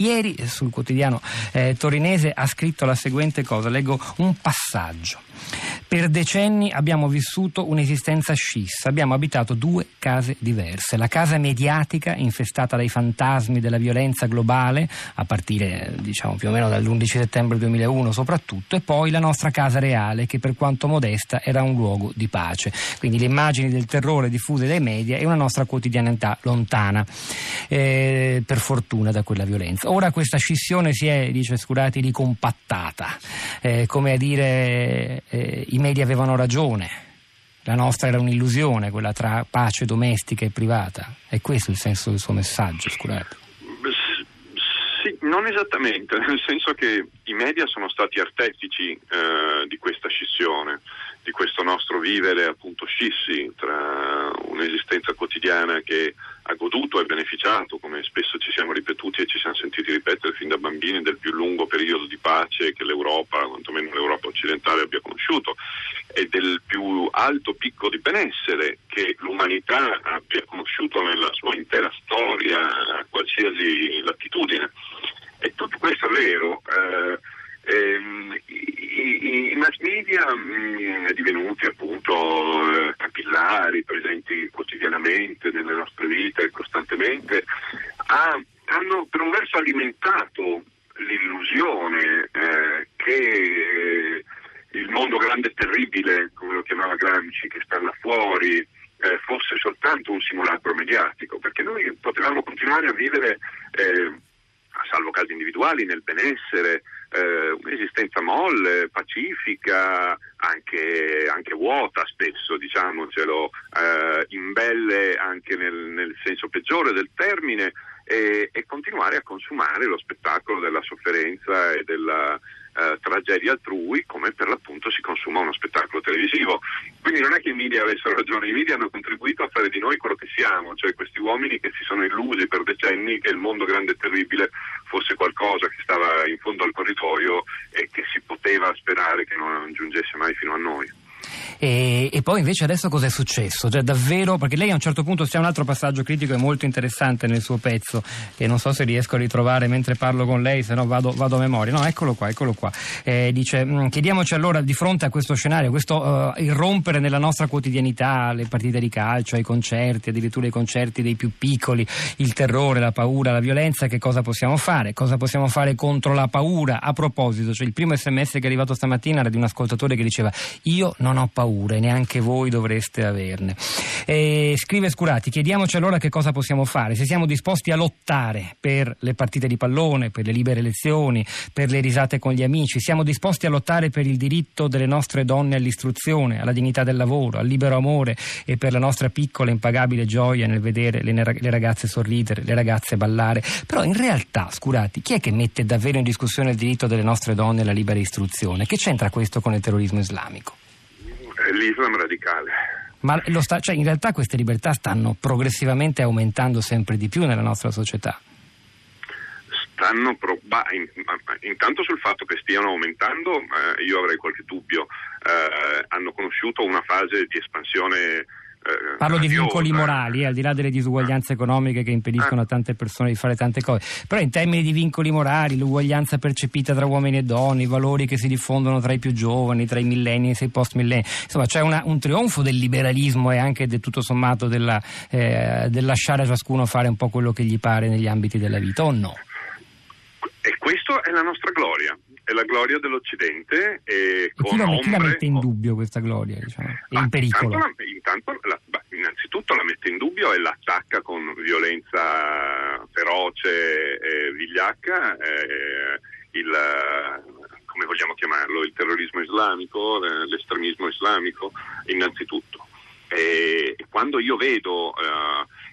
Ieri sul quotidiano eh, torinese ha scritto la seguente cosa, leggo un passaggio. Per decenni abbiamo vissuto un'esistenza scissa, abbiamo abitato due case diverse, la casa mediatica infestata dai fantasmi della violenza globale, a partire diciamo più o meno dall'11 settembre 2001 soprattutto, e poi la nostra casa reale che per quanto modesta era un luogo di pace. Quindi le immagini del terrore diffuse dai media e una nostra quotidianità lontana, eh, per fortuna, da quella violenza. Ora questa scissione si è, dice Scurati, ricompattata, eh, come a dire eh, i media avevano ragione. La nostra era un'illusione, quella tra pace domestica e privata. È questo il senso del suo messaggio, Scurati? Sì, non esattamente, nel senso che i media sono stati artefici eh, di questa scissione, di questo nostro vivere appunto scissi tra un'esistenza quotidiana che ha goduto e beneficiato, come spesso ci siamo ripetuti e ci siamo sentiti ripetere fin da bambini, del più lungo periodo di pace che l'Europa, quantomeno l'Europa occidentale, abbia conosciuto e del più alto picco di benessere che l'umanità abbia conosciuto nella sua intera storia a qualsiasi latitudine. E tutto questo è vero. Eh, ehm, i, i, mass media mh, mm, divenuti appunto eh, capillari, presenti quotidianamente nelle nostre vite costantemente, ha, hanno per un verso alimentato l'illusione eh, che il mondo grande e terribile, come lo chiamava Gramsci, che sta là fuori, eh, fosse soltanto un simulacro mediatico, perché noi potevamo continuare a vivere, eh, a salvo casi individuali, nel benessere, eh, un'esistenza molle, pacifica, anche, anche vuota spesso, diciamocelo, eh, imbelle anche nel, nel, senso peggiore del termine e, e, continuare a consumare lo spettacolo della sofferenza e della eh, tragedia altrui come per l'appunto si consuma uno spettacolo televisivo. Quindi non è che i media avessero ragione, i media hanno contribuito a fare di noi quello che siamo, cioè questi uomini che si sono illusi per decenni che il mondo grande e terribile fosse qualcosa che stava in fondo al corridoio e che si poteva sperare che non giungesse mai fino a noi. E, e, poi invece adesso cosa è successo? Cioè davvero, perché lei a un certo punto c'è un altro passaggio critico e molto interessante nel suo pezzo, che non so se riesco a ritrovare mentre parlo con lei, se no vado, vado a memoria. No, eccolo qua, eccolo qua. Eh, dice, mm, chiediamoci allora di fronte a questo scenario, questo uh, irrompere nella nostra quotidianità, le partite di calcio, i concerti, addirittura i concerti dei più piccoli, il terrore, la paura, la violenza, che cosa possiamo fare? Cosa possiamo fare contro la paura? A proposito, cioè il primo sms che è arrivato stamattina era di un ascoltatore che diceva io non ho paura paure, neanche voi dovreste averne. E scrive Scurati, chiediamoci allora che cosa possiamo fare, se siamo disposti a lottare per le partite di pallone, per le libere elezioni, per le risate con gli amici, siamo disposti a lottare per il diritto delle nostre donne all'istruzione, alla dignità del lavoro, al libero amore e per la nostra piccola impagabile gioia nel vedere le ragazze sorridere, le ragazze ballare. Però in realtà, Scurati, chi è che mette davvero in discussione il diritto delle nostre donne alla libera istruzione? Che c'entra questo con il terrorismo islamico? l'Islam radicale. Ma sta, cioè in realtà queste libertà stanno progressivamente aumentando sempre di più nella nostra società. Stanno pro- bah, in, intanto sul fatto che stiano aumentando, eh, io avrei qualche dubbio. Eh, hanno conosciuto una fase di espansione eh, Parlo di vincoli morali, eh, al di là delle disuguaglianze economiche che impediscono a tante persone di fare tante cose, però in termini di vincoli morali, l'uguaglianza percepita tra uomini e donne, i valori che si diffondono tra i più giovani, tra i millenni e i post millenni, insomma c'è una, un trionfo del liberalismo e anche del tutto sommato della, eh, del lasciare a ciascuno fare un po' quello che gli pare negli ambiti della vita, o no? E questa è la nostra gloria è la gloria dell'Occidente. E, e chi, la, chi, la, mette in dubbio questa gloria? Diciamo? È in pericolo? La mette in dubbio e l'attacca con violenza feroce e vigliacca. Eh, il, come vogliamo chiamarlo, il terrorismo islamico, eh, l'estremismo islamico, innanzitutto. E quando io vedo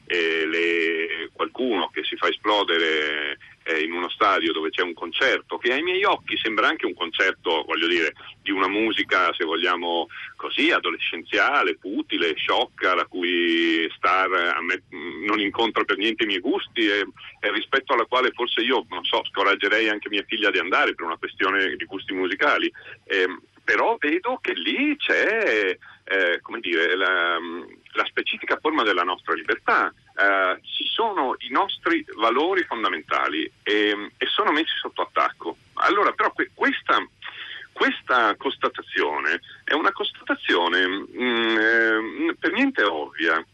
eh, le, qualcuno che si fa esplodere eh, in uno stadio dove c'è un concerto che ai miei occhi sembra anche un concerto, voglio dire, di una musica, se vogliamo così, adolescenziale, futile, sciocca, la cui star a me non incontra per niente i miei gusti e, e rispetto alla quale forse io, non so, scoraggerei anche mia figlia di andare per una questione di gusti musicali. Eh, però vedo che lì c'è eh, dire, la, la, specifica forma della nostra libertà, eh, ci sono i nostri valori fondamentali e, e sono messi sotto attacco. Allora, però que- questa, questa, constatazione è una constatazione mh, mm, eh, per niente ovvia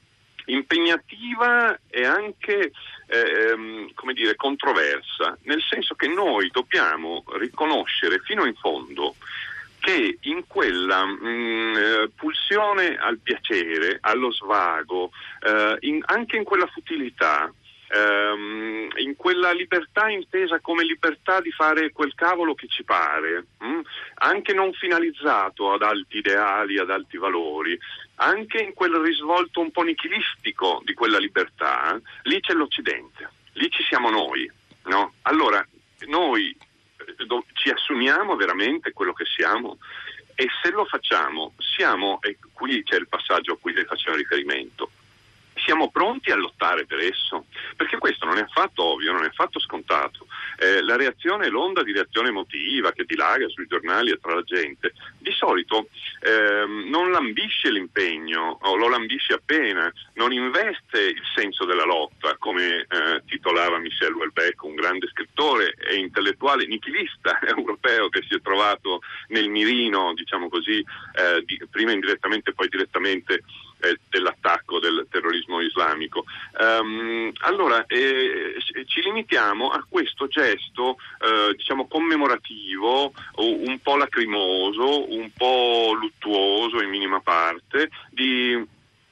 impegnativa e anche ehm, come dire, controversa, nel senso che noi dobbiamo riconoscere fino in fondo che in quella mh, mm, eh, pulsione al piacere, allo svago, eh, in, anche in quella futilità, in quella libertà intesa come libertà di fare quel cavolo che ci pare, mh? Mm, anche non finalizzato ad alti ideali, ad alti valori, anche in quel risvolto un po' nichilistico di quella libertà, lì c'è l'Occidente, lì ci siamo noi. No? Allora, noi do, ci assumiamo veramente quello che siamo e se lo facciamo siamo, e qui c'è il passaggio a cui le facciamo riferimento, siamo pronti a lottare per esso? Perché questo non è affatto ovvio, non è affatto scontato. Eh, la reazione l'onda di reazione emotiva che dilaga sui giornali e tra la gente. Di solito eh, non lambisce l'impegno o lo lambisce appena, non investe il senso della lotta, come eh, titolava Michel Houellebecq, un grande scrittore e intellettuale nichilista europeo che si è trovato nel mirino, diciamo così, eh, di, prima indirettamente e poi direttamente eh, dell'attacco del terrorismo islamico. Um, allora eh, ci limitiamo a questo gesto eh, diciamo commemorativo, un po' lacrimoso, un po' luttuoso in minima parte, di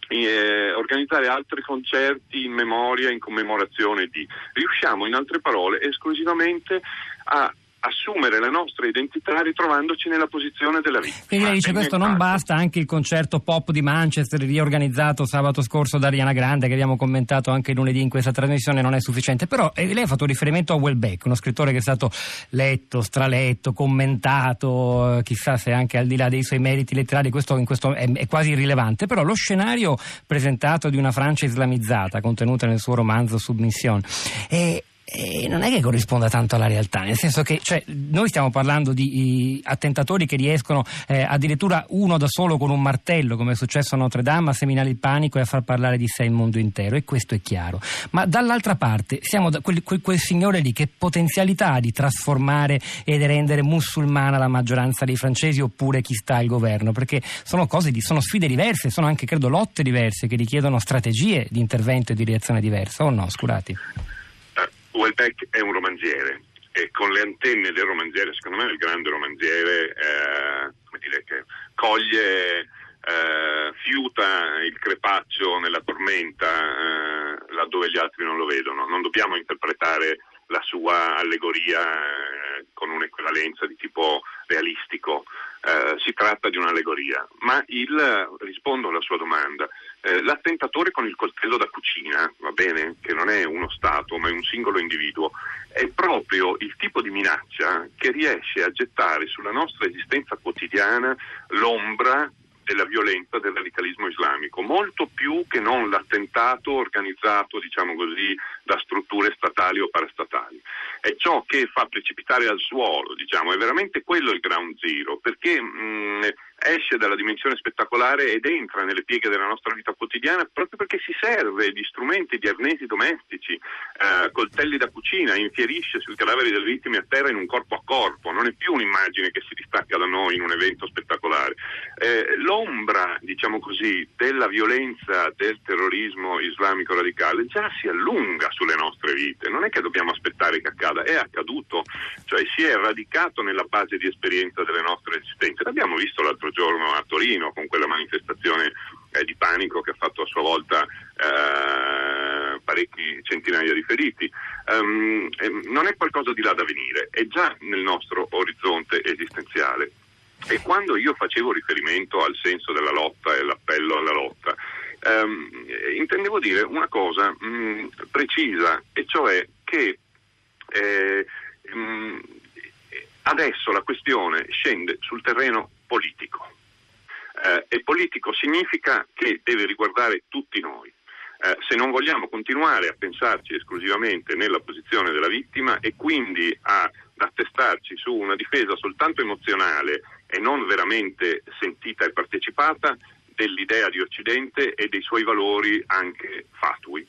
eh, organizzare altri concerti in memoria, in commemorazione di. Riusciamo in altre parole esclusivamente a assumere la nostra identità ritrovandoci nella posizione della vittima. Quindi lei dice questo non basta, anche il concerto pop di Manchester riorganizzato sabato scorso da Ariana Grande che abbiamo commentato anche lunedì in questa trasmissione non è sufficiente, però eh, lei ha fatto riferimento a Welbeck, uno scrittore che è stato letto, straletto, commentato, eh, chissà se anche al di là dei suoi meriti letterari questo, questo è, è, quasi irrilevante, però lo scenario presentato di una Francia islamizzata contenuta nel suo romanzo Submission è, eh, non è che corrisponda tanto alla realtà, nel senso che cioè, noi stiamo parlando di attentatori che riescono eh, addirittura uno da solo con un martello, come è successo a Notre Dame, a seminare il panico e a far parlare di sé il mondo intero, e questo è chiaro. Ma dall'altra parte siamo da quel, quel, quel signore lì che potenzialità ha di trasformare ed rendere musulmana la maggioranza dei francesi oppure chi sta al governo, perché sono, di, sono sfide diverse, sono anche credo lotte diverse che richiedono strategie di intervento e di reazione diversa, o no? Scusate. Welbeck è un romanziere e con le antenne del romanziere, secondo me il grande romanziere, eh, come dire, che coglie, eh, fiuta il crepaccio nella tormenta eh, laddove gli altri non lo vedono. Non dobbiamo interpretare la sua allegoria eh, con un'equivalenza di tipo realistico. Eh, si tratta di un'allegoria, ma il, rispondo alla sua domanda, eh, l'attentatore con il coltello da cucina, va bene, che non è uno Stato ma è un singolo individuo, è proprio il tipo di minaccia che riesce a gettare sulla nostra esistenza quotidiana l'ombra della violenza del radicalismo islamico, molto più che non l'attentato organizzato, diciamo così, da strutture statali o parastatali. È ciò che fa precipitare al suolo, diciamo, è veramente quello il ground zero, perché mh, esce dalla dimensione spettacolare ed entra nelle pieghe della nostra vita quotidiana proprio perché si serve di strumenti, di arnesi domestici, eh, coltelli da cucina, infierisce sui cadaveri delle vittime a terra in un corpo a corpo, non è più un'immagine che si distacca da noi in un evento spettacolare. Eh, l'ombra, diciamo così, della violenza del terrorismo islamico radicale già si allunga sulle nostre vite, non è che dobbiamo aspettare che accada, è accaduto, cioè si è radicato nella base di esperienza delle nostre esistenze. L'abbiamo visto l'altro giorno a Torino con quella manifestazione eh, di panico che ha fatto a sua volta eh, parecchi centinaia di feriti. Um, non è qualcosa di là da venire, è già nel nostro orizzonte esistenziale. E quando io facevo riferimento al senso della lotta e all'appello alla lotta, um, intendevo dire una cosa mh, mm, precisa, e cioè che eh, mh, mm, adesso la questione scende sul terreno politico. Eh, e politico significa che deve riguardare tutti noi. Eh, se non vogliamo continuare a pensarci esclusivamente nella posizione della vittima e quindi a attestarci su una difesa soltanto emozionale e non veramente sentita e partecipata dell'idea di Occidente e dei suoi valori anche fatui.